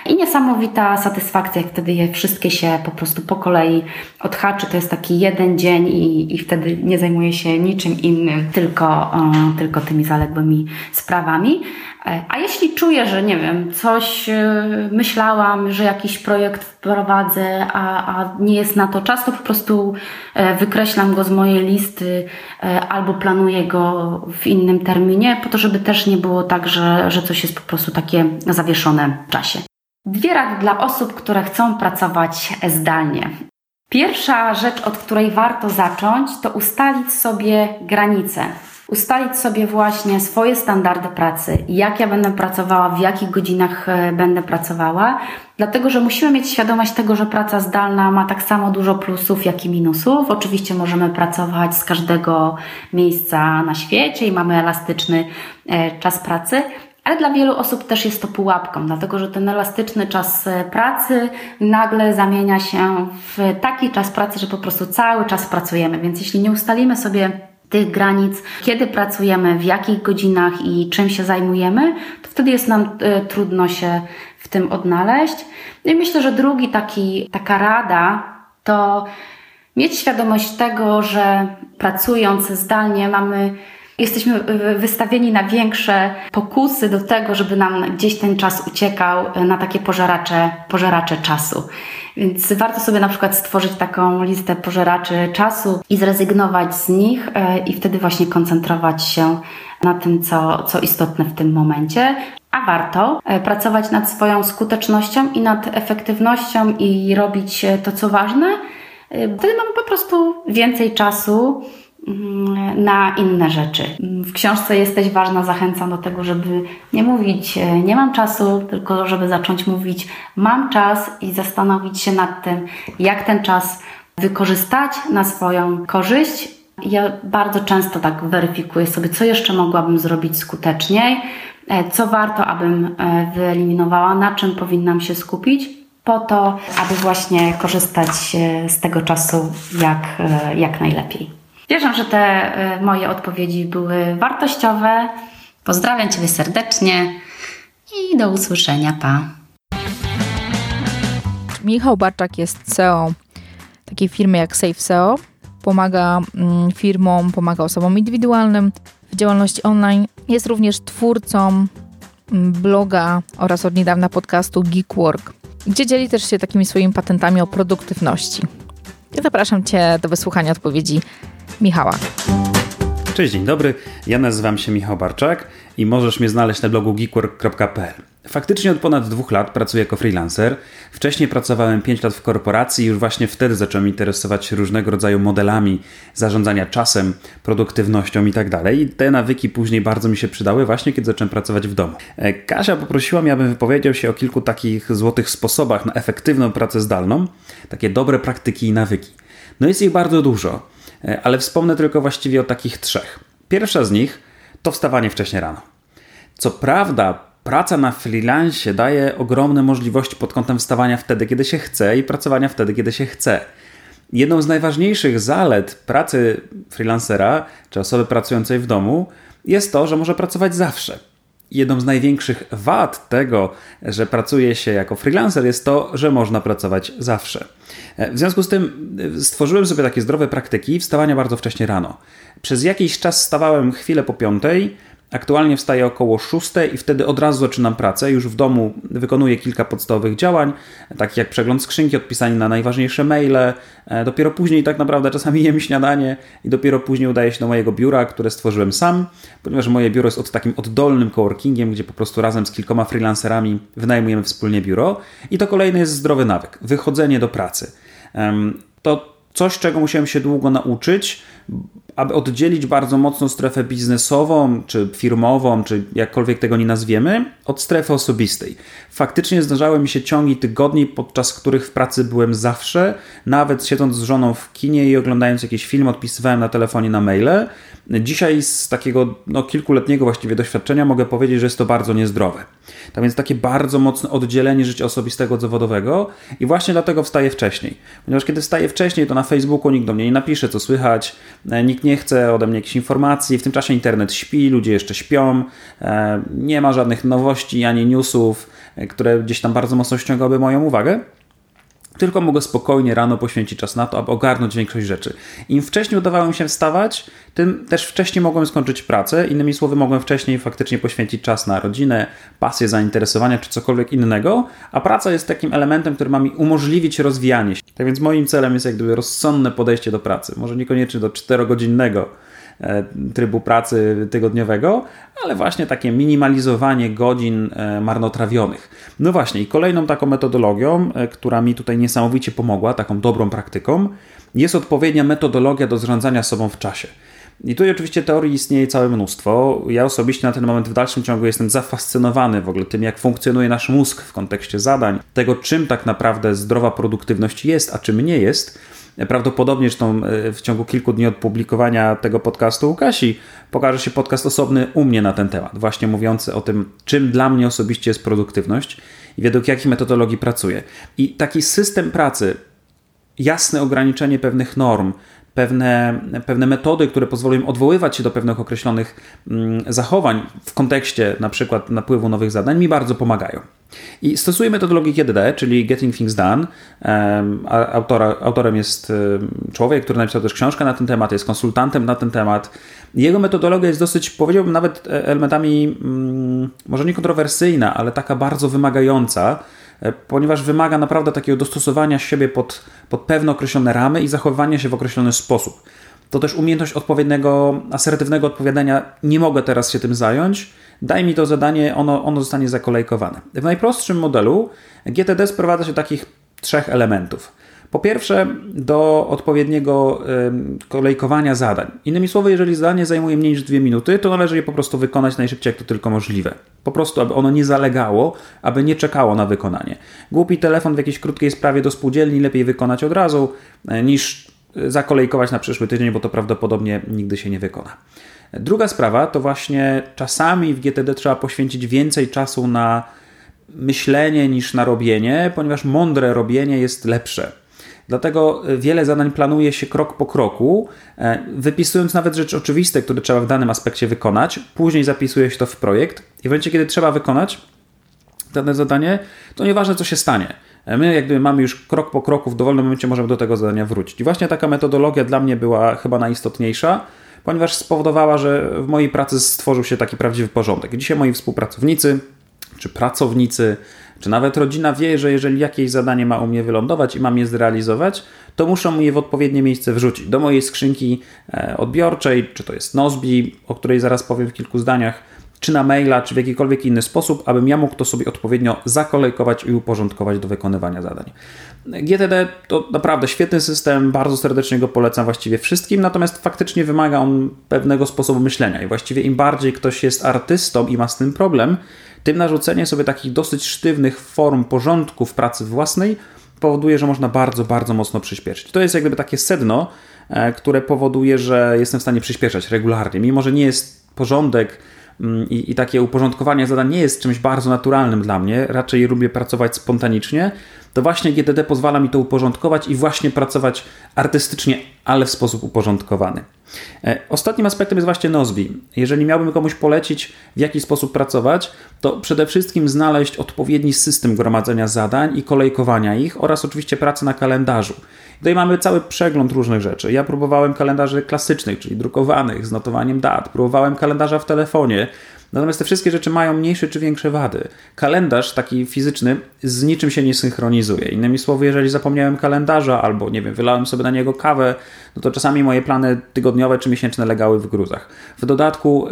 i niesamowita satysfakcja, jak wtedy je wszystkie się po prostu po kolei odhaczy. To jest taki jeden dzień i, i wtedy nie zajmuję się niczym innym, tylko, tylko tymi zaległymi sprawami. E, a jeśli czuję, że nie wiem, coś e, myślałam, że jakiś projekt wprowadzę, a, a nie jest na to czas, to po prostu e, wykreślam go z mojej listy albo planuję go w innym terminie, po to, żeby też nie było tak, że, że coś jest po prostu takie zawieszone w czasie. Dwie rady dla osób, które chcą pracować zdalnie. Pierwsza rzecz, od której warto zacząć, to ustalić sobie granice ustalić sobie właśnie swoje standardy pracy, jak ja będę pracowała, w jakich godzinach e, będę pracowała, dlatego że musimy mieć świadomość tego, że praca zdalna ma tak samo dużo plusów, jak i minusów. Oczywiście możemy pracować z każdego miejsca na świecie i mamy elastyczny e, czas pracy, ale dla wielu osób też jest to pułapką, dlatego że ten elastyczny czas e, pracy nagle zamienia się w taki czas pracy, że po prostu cały czas pracujemy. Więc jeśli nie ustalimy sobie tych granic, kiedy pracujemy, w jakich godzinach i czym się zajmujemy, to wtedy jest nam y, trudno się w tym odnaleźć. No i myślę, że drugi taki, taka rada to mieć świadomość tego, że pracując zdalnie mamy Jesteśmy wystawieni na większe pokusy do tego, żeby nam gdzieś ten czas uciekał na takie pożeracze, pożeracze czasu. Więc warto sobie na przykład stworzyć taką listę pożeraczy czasu i zrezygnować z nich e, i wtedy właśnie koncentrować się na tym, co, co istotne w tym momencie. A warto e, pracować nad swoją skutecznością i nad efektywnością i robić to, co ważne. E, wtedy mamy po prostu więcej czasu na inne rzeczy. W książce jesteś ważna, zachęcam do tego, żeby nie mówić e, nie mam czasu, tylko żeby zacząć mówić mam czas i zastanowić się nad tym, jak ten czas wykorzystać na swoją korzyść. Ja bardzo często tak weryfikuję sobie, co jeszcze mogłabym zrobić skuteczniej, e, co warto, abym e, wyeliminowała, na czym powinnam się skupić, po to, aby właśnie korzystać z tego czasu jak, jak najlepiej. Wierzę, że te moje odpowiedzi były wartościowe. Pozdrawiam Ciebie serdecznie i do usłyszenia. Pa. Michał Barczak jest CEO takiej firmy jak SafeSeo. Pomaga mm, firmom, pomaga osobom indywidualnym w działalności online. Jest również twórcą mm, bloga oraz od niedawna podcastu Geekwork, gdzie dzieli też się takimi swoimi patentami o produktywności. Zapraszam Cię do wysłuchania odpowiedzi Michała. Cześć, dzień dobry. Ja nazywam się Michał Barczak i możesz mnie znaleźć na blogu geekwork.pl. Faktycznie od ponad dwóch lat pracuję jako freelancer. Wcześniej pracowałem 5 lat w korporacji i już właśnie wtedy zacząłem interesować się różnego rodzaju modelami zarządzania czasem, produktywnością itd. Tak I te nawyki później bardzo mi się przydały właśnie kiedy zacząłem pracować w domu. E, Kasia poprosiła mnie, abym wypowiedział się o kilku takich złotych sposobach na efektywną pracę zdalną, takie dobre praktyki i nawyki. No jest ich bardzo dużo, ale wspomnę tylko właściwie o takich trzech. Pierwsza z nich to wstawanie wcześnie rano. Co prawda, praca na freelance daje ogromne możliwości pod kątem wstawania wtedy, kiedy się chce i pracowania wtedy, kiedy się chce. Jedną z najważniejszych zalet pracy freelancera czy osoby pracującej w domu jest to, że może pracować zawsze. Jedną z największych wad tego, że pracuje się jako freelancer, jest to, że można pracować zawsze. W związku z tym stworzyłem sobie takie zdrowe praktyki wstawania bardzo wcześnie rano. Przez jakiś czas wstawałem chwilę po piątej, Aktualnie wstaję około 6 i wtedy od razu zaczynam pracę. Już w domu wykonuję kilka podstawowych działań, takich jak przegląd skrzynki, odpisanie na najważniejsze maile. E, dopiero później tak naprawdę czasami jem śniadanie i dopiero później udaję się do mojego biura, które stworzyłem sam, ponieważ moje biuro jest od takim oddolnym coworkingiem, gdzie po prostu razem z kilkoma freelancerami wynajmujemy wspólnie biuro. I to kolejny jest zdrowy nawyk, wychodzenie do pracy. To coś, czego musiałem się długo nauczyć, aby oddzielić bardzo mocno strefę biznesową, czy firmową, czy jakkolwiek tego nie nazwiemy, od strefy osobistej. Faktycznie zdarzały mi się ciągi tygodni, podczas których w pracy byłem zawsze, nawet siedząc z żoną w kinie i oglądając jakiś film, odpisywałem na telefonie na maile. Dzisiaj z takiego no, kilkuletniego właściwie doświadczenia mogę powiedzieć, że jest to bardzo niezdrowe. Tak więc takie bardzo mocne oddzielenie życia osobistego od zawodowego i właśnie dlatego wstaję wcześniej. Ponieważ kiedy wstaję wcześniej, to na Facebooku nikt do mnie nie napisze, co słychać, e, nikt nie chce ode mnie jakichś informacji, w tym czasie internet śpi, ludzie jeszcze śpią, e, nie ma żadnych nowości ani newsów, e, które gdzieś tam bardzo mocno ściągały moją uwagę tylko mogę spokojnie rano poświęcić czas na to, aby ogarnąć większość rzeczy. Im wcześniej udawało mi się wstawać, tym też wcześniej mogłem skończyć pracę. Innymi słowy, mogłem wcześniej faktycznie poświęcić czas na rodzinę, pasję, zainteresowania czy cokolwiek innego, a praca jest takim elementem, który ma mi umożliwić rozwijanie się. Tak więc moim celem jest jak gdyby rozsądne podejście do pracy. Może niekoniecznie do czterogodzinnego E, trybu pracy tygodniowego, ale właśnie takie minimalizowanie godzin e, marnotrawionych. No właśnie, i kolejną taką metodologią, e, która mi tutaj niesamowicie pomogła, taką dobrą praktyką, jest odpowiednia metodologia do zarządzania sobą w czasie. I tutaj oczywiście teorii istnieje całe mnóstwo. Ja osobiście na ten moment w dalszym ciągu jestem zafascynowany w ogóle tym, jak funkcjonuje nasz mózg w kontekście zadań, tego czym tak naprawdę zdrowa produktywność jest, a czym nie jest. Prawdopodobnie zresztą e, w ciągu kilku dni od publikowania tego podcastu u Kasi pokaże się podcast osobny u mnie na ten temat, właśnie mówiący o tym, czym dla mnie osobiście jest produktywność i według jakich metodologii pracuję. I taki system pracy, jasne ograniczenie pewnych norm, pewne, pewne metody, które pozwolą odwoływać się do pewnych określonych mm, zachowań w kontekście na przykład napływu nowych zadań, mi bardzo pomagają. I stosuję metodologię GDD, czyli Getting Things Done. Autora, autorem jest człowiek, który napisał też książkę na ten temat, jest konsultantem na ten temat. Jego metodologia jest dosyć, powiedziałbym, nawet e, elementami mm, może nie kontrowersyjna, ale taka bardzo wymagająca ponieważ wymaga naprawdę takiego dostosowania siebie pod, pod pewne określone ramy i zachowywania się w określony sposób. To też umiejętność odpowiedniego, asertywnego odpowiadania. Nie mogę teraz się tym zająć. Daj mi to zadanie, ono, ono zostanie zakolejkowane. W najprostszym modelu GTD sprowadza się takich trzech elementów. Po pierwsze, do odpowiedniego kolejkowania zadań. Innymi słowy, jeżeli zadanie zajmuje mniej niż dwie minuty, to należy je po prostu wykonać najszybciej, jak to tylko możliwe. Po prostu, aby ono nie zalegało, aby nie czekało na wykonanie. Głupi telefon w jakiejś krótkiej sprawie do spółdzielni lepiej wykonać od razu, e, niż zakolejkować na przyszły tydzień, bo to prawdopodobnie nigdy się nie wykona. Druga sprawa to właśnie czasami w GTD trzeba poświęcić więcej czasu na myślenie niż na robienie, ponieważ mądre robienie jest lepsze. Dlatego wiele zadań planuje się krok po kroku, e, wypisując nawet rzeczy oczywiste, które trzeba w danym aspekcie wykonać. Później zapisuje się to w projekt i w momencie, kiedy trzeba wykonać dane zadanie, to nieważne co się stanie. E, my, jak gdyby mamy już krok po kroku, w dowolnym momencie możemy do tego zadania wrócić. I właśnie taka metodologia dla mnie była chyba najistotniejsza, ponieważ spowodowała, że w mojej pracy stworzył się taki prawdziwy porządek. Dzisiaj moi współpracownicy czy pracownicy, czy nawet rodzina wie, że jeżeli jakieś zadanie ma u mnie wylądować i mam je zrealizować, to muszą je w odpowiednie miejsce wrzucić. Do mojej skrzynki e, odbiorczej, czy to jest Nozbi, o której zaraz powiem w kilku zdaniach, czy na maila, czy w jakikolwiek inny sposób, abym ja mógł to sobie odpowiednio zakolejkować i uporządkować do wykonywania zadań. GTD to naprawdę świetny system, bardzo serdecznie go polecam właściwie wszystkim, natomiast faktycznie wymaga on pewnego sposobu myślenia i właściwie im bardziej ktoś jest artystą i ma z tym problem, tym narzucenie sobie takich dosyć sztywnych form porządku w pracy własnej powoduje, że można bardzo, bardzo mocno przyspieszyć. To jest jak gdyby takie sedno, e, które powoduje, że jestem w stanie przyspieszać regularnie, mimo że nie jest porządek mm, i, i, takie uporządkowanie zadań nie jest czymś bardzo naturalnym dla mnie, raczej lubię pracować spontanicznie, to właśnie GTD pozwala mi to uporządkować i właśnie pracować artystycznie, ale w sposób uporządkowany. E, ostatnim aspektem jest właśnie Nozbi. Jeżeli miałbym komuś polecić, w jaki sposób pracować, to przede wszystkim znaleźć odpowiedni system gromadzenia zadań i kolejkowania ich oraz oczywiście pracy na kalendarzu. Tutaj mamy cały przegląd różnych rzeczy. Ja próbowałem kalendarzy klasycznych, czyli drukowanych, z notowaniem dat, próbowałem kalendarza w telefonie, Natomiast te wszystkie rzeczy mają mniejsze czy większe wady. Kalendarz taki fizyczny z niczym się nie synchronizuje. Innymi słowy, jeżeli zapomniałem kalendarza albo nie wiem, wylałem sobie na niego kawę, no to czasami moje plany tygodniowe czy miesięczne legały w gruzach. W dodatku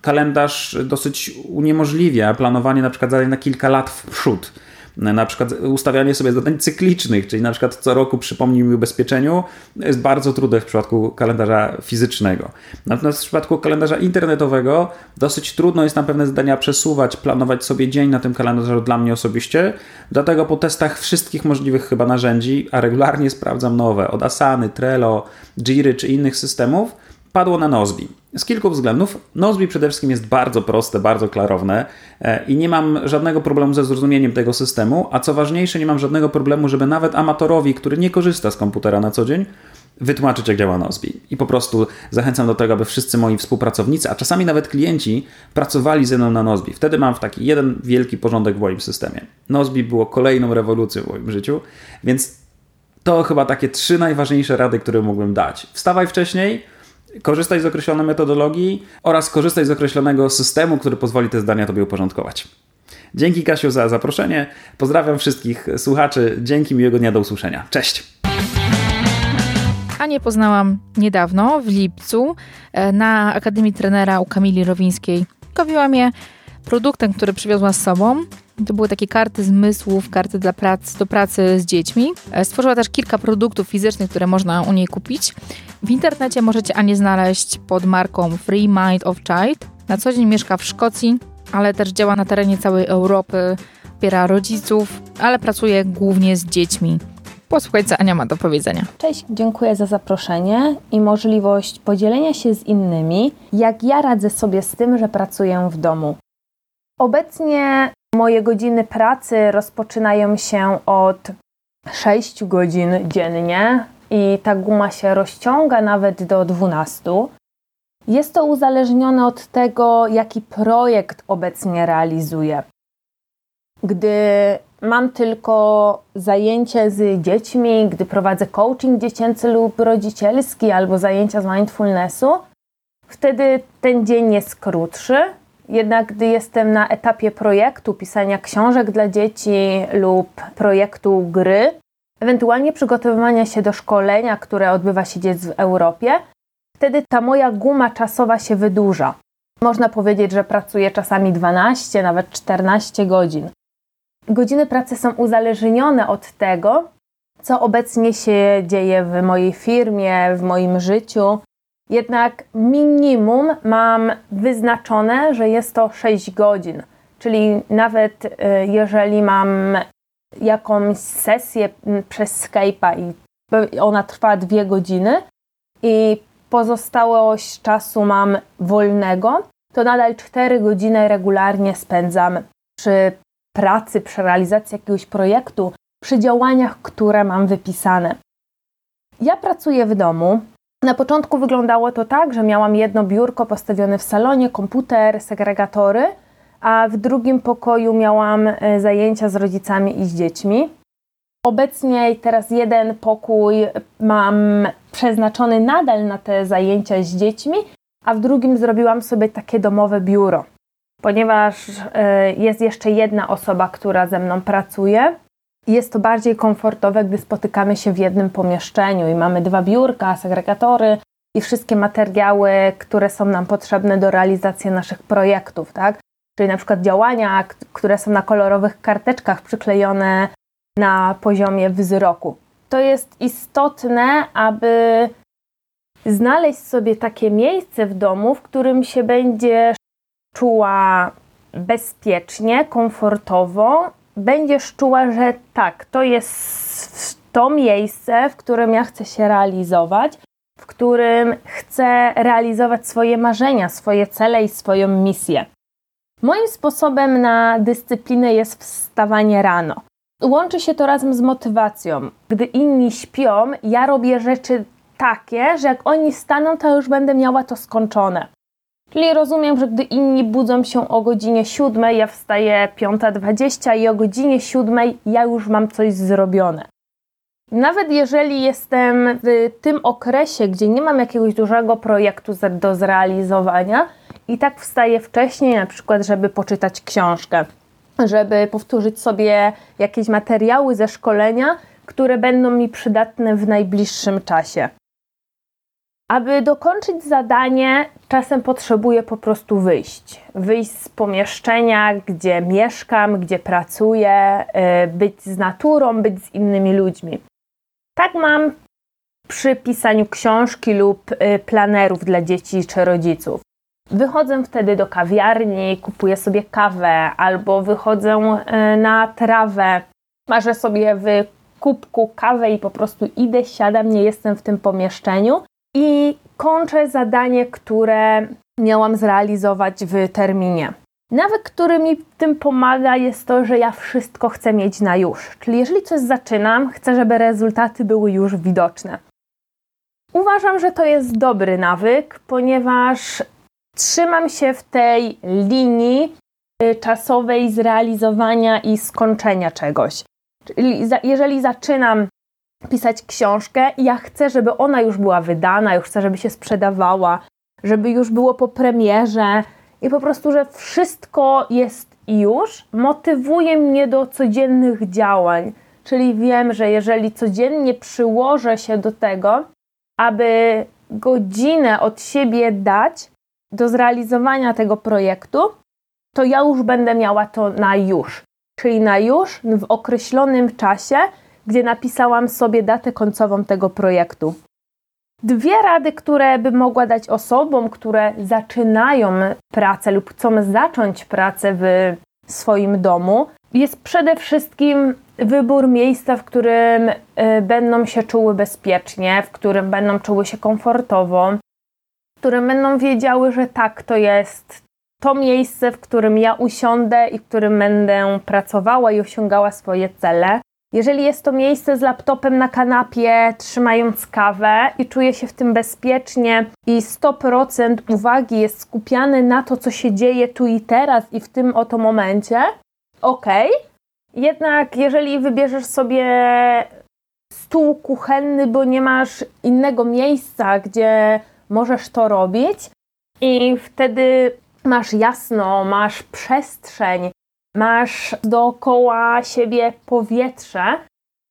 kalendarz dosyć uniemożliwia planowanie na przykład zadań na kilka lat w przód na przykład ustawianie sobie zadań cyklicznych, czyli na przykład co roku przypomnij mi o ubezpieczeniu, jest bardzo trudne w przypadku kalendarza fizycznego. Natomiast w przypadku kalendarza internetowego dosyć trudno jest na pewne zadania przesuwać, planować sobie dzień na tym kalendarzu dla mnie osobiście, dlatego po testach wszystkich możliwych chyba narzędzi, a regularnie sprawdzam nowe, od Asany, Trello, Jiry czy innych systemów, padło na Nozbi. Z kilku względów. Nozbi przede wszystkim jest bardzo proste, bardzo klarowne e, i nie mam żadnego problemu ze zrozumieniem tego systemu, a co ważniejsze, nie mam żadnego problemu, żeby nawet amatorowi, który nie korzysta z komputera na co dzień, wytłumaczyć, jak działa Nozbi. I po prostu zachęcam do tego, aby wszyscy moi współpracownicy, a czasami nawet klienci, pracowali ze mną na Nozbi. Wtedy mam taki jeden wielki porządek w moim systemie. Nozbi było kolejną rewolucją w moim życiu, więc to chyba takie trzy najważniejsze rady, które mógłbym dać. Wstawaj wcześniej, korzystać z określonej metodologii oraz korzystać z określonego systemu, który pozwoli te zdania tobie uporządkować. Dzięki Kasiu za zaproszenie. Pozdrawiam wszystkich słuchaczy. Dzięki miłego dnia do usłyszenia. Cześć! Anię poznałam niedawno, w lipcu, e, na Akademii Trenera u Kamili Rowińskiej. Kowiłam je produktem, który przywiozła z sobą. To były takie karty zmysłów, karty dla do pracy z dziećmi. E, stworzyła też kilka produktów fizycznych, które można u niej kupić. W internecie możecie Anię znaleźć pod marką Free Mind of Child. Na co dzień mieszka w Szkocji, ale też działa na terenie całej Europy, wspiera rodziców, ale pracuje głównie z dziećmi. Posłuchaj, co Ania ma do powiedzenia. Cześć, dziękuję za zaproszenie i możliwość podzielenia się z innymi, jak ja radzę sobie z tym, że pracuję w domu. Obecnie moje godziny pracy rozpoczynają się od 6 godzin dziennie i ta guma się rozciąga nawet do 12. Jest to uzależnione od tego, jaki projekt obecnie realizuję. Gdy mam tylko zajęcie z dziećmi, gdy prowadzę coaching dziecięcy lub rodzicielski albo zajęcia z mindfulnessu, wtedy ten dzień jest krótszy. Jednak gdy jestem na etapie projektu pisania książek dla dzieci lub projektu gry, ewentualnie przygotowywania się do szkolenia, które odbywa się gdzieś w Europie, wtedy ta moja guma czasowa się wydłuża. Można powiedzieć, że pracuję czasami 12, nawet 14 godzin. Godziny pracy są uzależnione od tego, co obecnie się dzieje w mojej firmie, w moim życiu. Jednak minimum mam wyznaczone, że jest to 6 godzin. Czyli nawet y, jeżeli mam jakąś sesję przez Skype'a i ona trwa dwie godziny i pozostałość czasu mam wolnego, to nadal 4 godziny regularnie spędzam przy pracy, przy realizacji jakiegoś projektu, przy działaniach, które mam wypisane. Ja pracuję w domu. Na początku wyglądało to tak, że miałam jedno biurko postawione w salonie, komputer, segregatory, a w drugim pokoju miałam e, zajęcia z rodzicami i z dziećmi. Obecnie teraz jeden pokój mam przeznaczony nadal na te zajęcia z dziećmi, a w drugim zrobiłam sobie takie domowe biuro, ponieważ e, jest jeszcze jedna osoba, która ze mną pracuje. Jest to bardziej komfortowe, gdy spotykamy się w jednym pomieszczeniu i mamy dwa biurka, segregatory i wszystkie materiały, które są nam potrzebne do realizacji naszych projektów, tak? Czyli na przykład działania, które są na kolorowych karteczkach przyklejone na poziomie wzroku. To jest istotne, aby znaleźć sobie takie miejsce w domu, w którym się będziesz czuła bezpiecznie, komfortowo, będziesz czuła, że tak, to jest to miejsce, w którym ja chcę się realizować, w którym chcę realizować swoje marzenia, swoje cele i swoją misję. Moim sposobem na dyscyplinę jest wstawanie rano. Łączy się to razem z motywacją. Gdy inni śpią, ja robię rzeczy takie, że jak oni staną, to już będę miała to skończone. Czyli rozumiem, że gdy inni budzą się o godzinie 7, ja wstaję 5.20 i o godzinie 7 ja już mam coś zrobione. Nawet jeżeli jestem w tym okresie, gdzie nie mam jakiegoś dużego projektu do zrealizowania, i tak wstaję wcześniej, na przykład, żeby poczytać książkę, żeby powtórzyć sobie jakieś materiały ze szkolenia, które będą mi przydatne w najbliższym czasie. Aby dokończyć zadanie, czasem potrzebuję po prostu wyjść. Wyjść z pomieszczenia, gdzie mieszkam, gdzie pracuję, y, być z naturą, być z innymi ludźmi. Tak mam przy pisaniu książki lub y, planerów dla dzieci czy rodziców. Wychodzę wtedy do kawiarni, kupuję sobie kawę albo wychodzę y, na trawę, marzę sobie w kubku kawę i po prostu idę, siadam, nie jestem w tym pomieszczeniu i kończę zadanie, które miałam zrealizować w terminie. Nawet który mi w tym pomaga jest to, że ja wszystko chcę mieć na już. Czyli jeżeli coś zaczynam, chcę, żeby rezultaty były już widoczne. Uważam, że to jest dobry nawyk, ponieważ trzymam się w tej linii y, czasowej zrealizowania i skończenia czegoś. Czyli jeżeli zaczynam pisać książkę i ja chcę, żeby ona już była wydana, już chcę, żeby się sprzedawała, żeby już było po premierze i po prostu, że wszystko jest już, motywuje mnie do codziennych działań. Czyli wiem, że jeżeli codziennie przyłożę się do tego, aby godzinę od siebie dać do zrealizowania tego projektu, to ja już będę miała to na już. Czyli na już w określonym czasie gdzie napisałam sobie datę końcową tego projektu. Dwie rady, które bym mogła dać osobom, które zaczynają pracę lub chcą zacząć pracę w swoim domu, jest przede wszystkim wybór miejsca, w którym y, będą się czuły bezpiecznie, w którym będą czuły się komfortowo, w którym będą wiedziały, że tak, to jest to miejsce, w którym ja usiądę i w którym będę pracowała i osiągała swoje cele. Jeżeli jest to miejsce z laptopem na kanapie, trzymając kawę i czuję się w tym bezpiecznie i 100% uwagi jest skupiane na to, co się dzieje tu i teraz i w tym oto momencie, ok. Jednak jeżeli wybierzesz sobie stół kuchenny, bo nie masz innego miejsca, gdzie możesz to robić i wtedy masz jasno, masz przestrzeń, masz dookoła siebie powietrze,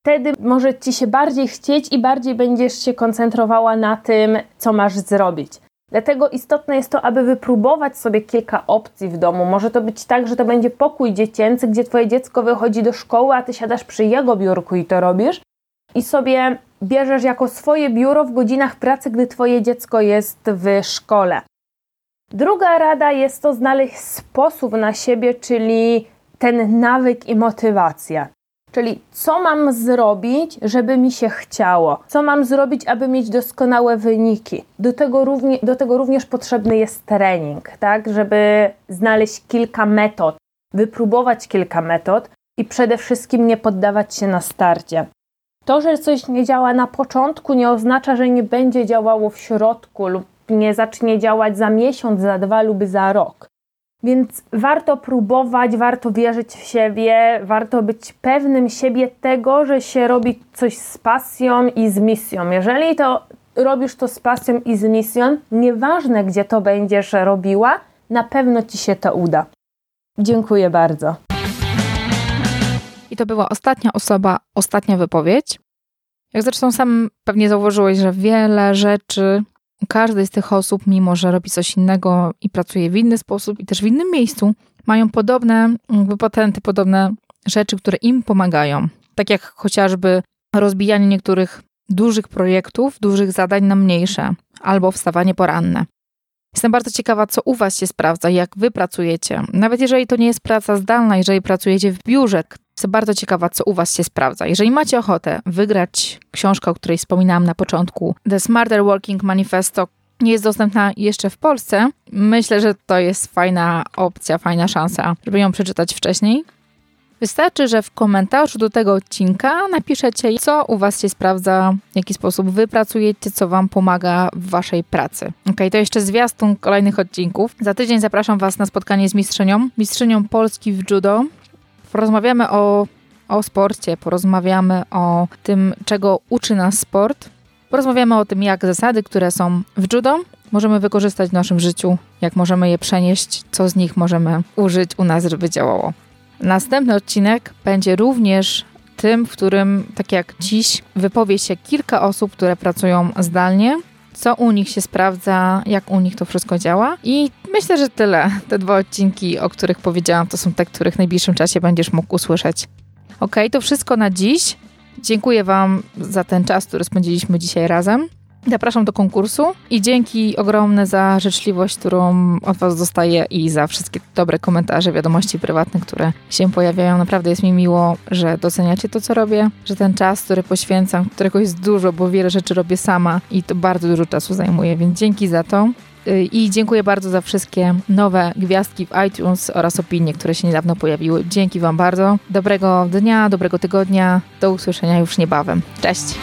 wtedy może ci się bardziej chcieć i bardziej będziesz się koncentrowała na tym, co masz zrobić. Dlatego istotne jest to, aby wypróbować sobie kilka opcji w domu. Może to być tak, że to będzie pokój dziecięcy, gdzie twoje dziecko wychodzi do szkoły, a ty siadasz przy jego biurku i to robisz. i sobie bierzesz jako swoje biuro w godzinach pracy, gdy Twoje dziecko jest w szkole. Druga rada jest to znaleźć sposób na siebie, czyli ten nawyk i motywacja. Czyli co mam zrobić, żeby mi się chciało? Co mam zrobić, aby mieć doskonałe wyniki? Do tego, równie, do tego również potrzebny jest trening, tak? Żeby znaleźć kilka metod, wypróbować kilka metod i przede wszystkim nie poddawać się na starcie. To, że coś nie działa na początku, nie oznacza, że nie będzie działało w środku lub nie zacznie działać za miesiąc, za dwa lub za rok. Więc warto próbować, warto wierzyć w siebie, warto być pewnym siebie tego, że się robi coś z pasją i z misją. Jeżeli to robisz to z pasją i z misją, nieważne gdzie to będziesz robiła, na pewno ci się to uda. Dziękuję bardzo. I to była ostatnia osoba, ostatnia wypowiedź. Jak zresztą sam pewnie zauważyłeś, że wiele rzeczy u każdej z tych osób, mimo że robi coś innego i pracuje w inny sposób i też w innym miejscu, mają podobne patenty, podobne rzeczy, które im pomagają. Tak jak chociażby rozbijanie niektórych dużych projektów, dużych zadań na mniejsze, albo wstawanie poranne. Jestem bardzo ciekawa, co u Was się sprawdza, jak Wy pracujecie. Nawet jeżeli to nie jest praca zdalna, jeżeli pracujecie w biurze, jestem bardzo ciekawa, co u Was się sprawdza. Jeżeli macie ochotę wygrać książkę, o której wspominałam na początku, The Smarter Working Manifesto, nie jest dostępna jeszcze w Polsce, myślę, że to jest fajna opcja, fajna szansa, żeby ją przeczytać wcześniej. Wystarczy, że w komentarzu do tego odcinka napiszecie, co u Was się sprawdza, w jaki sposób Wy pracujecie, co Wam pomaga w Waszej pracy. Ok, to jeszcze zwiastun kolejnych odcinków. Za tydzień zapraszam Was na spotkanie z mistrzynią, mistrzynią Polski w judo. Porozmawiamy o, o sporcie, porozmawiamy o tym, czego uczy nas sport. Porozmawiamy o tym, jak zasady, które są w judo, możemy wykorzystać w naszym życiu, jak możemy je przenieść, co z nich możemy użyć u nas, żeby działało. Następny odcinek będzie również tym, w którym, tak jak dziś, wypowie się kilka osób, które pracują zdalnie, co u nich się sprawdza, jak u nich to wszystko działa. I myślę, że tyle. Te dwa odcinki, o których powiedziałam, to są te, których w najbliższym czasie będziesz mógł usłyszeć. Ok, to wszystko na dziś. Dziękuję Wam za ten czas, który spędziliśmy dzisiaj razem. Zapraszam do konkursu i dzięki ogromne za życzliwość, którą od Was dostaję i za wszystkie dobre komentarze, wiadomości prywatne, które się pojawiają. Naprawdę jest mi miło, że doceniacie to, co robię, że ten czas, który poświęcam, którego jest dużo, bo wiele rzeczy robię sama i to bardzo dużo czasu zajmuje, więc dzięki za to. Y, I dziękuję bardzo za wszystkie nowe gwiazdki w iTunes oraz opinie, które się niedawno pojawiły. Dzięki Wam bardzo. Dobrego dnia, dobrego tygodnia. Do usłyszenia już niebawem. Cześć!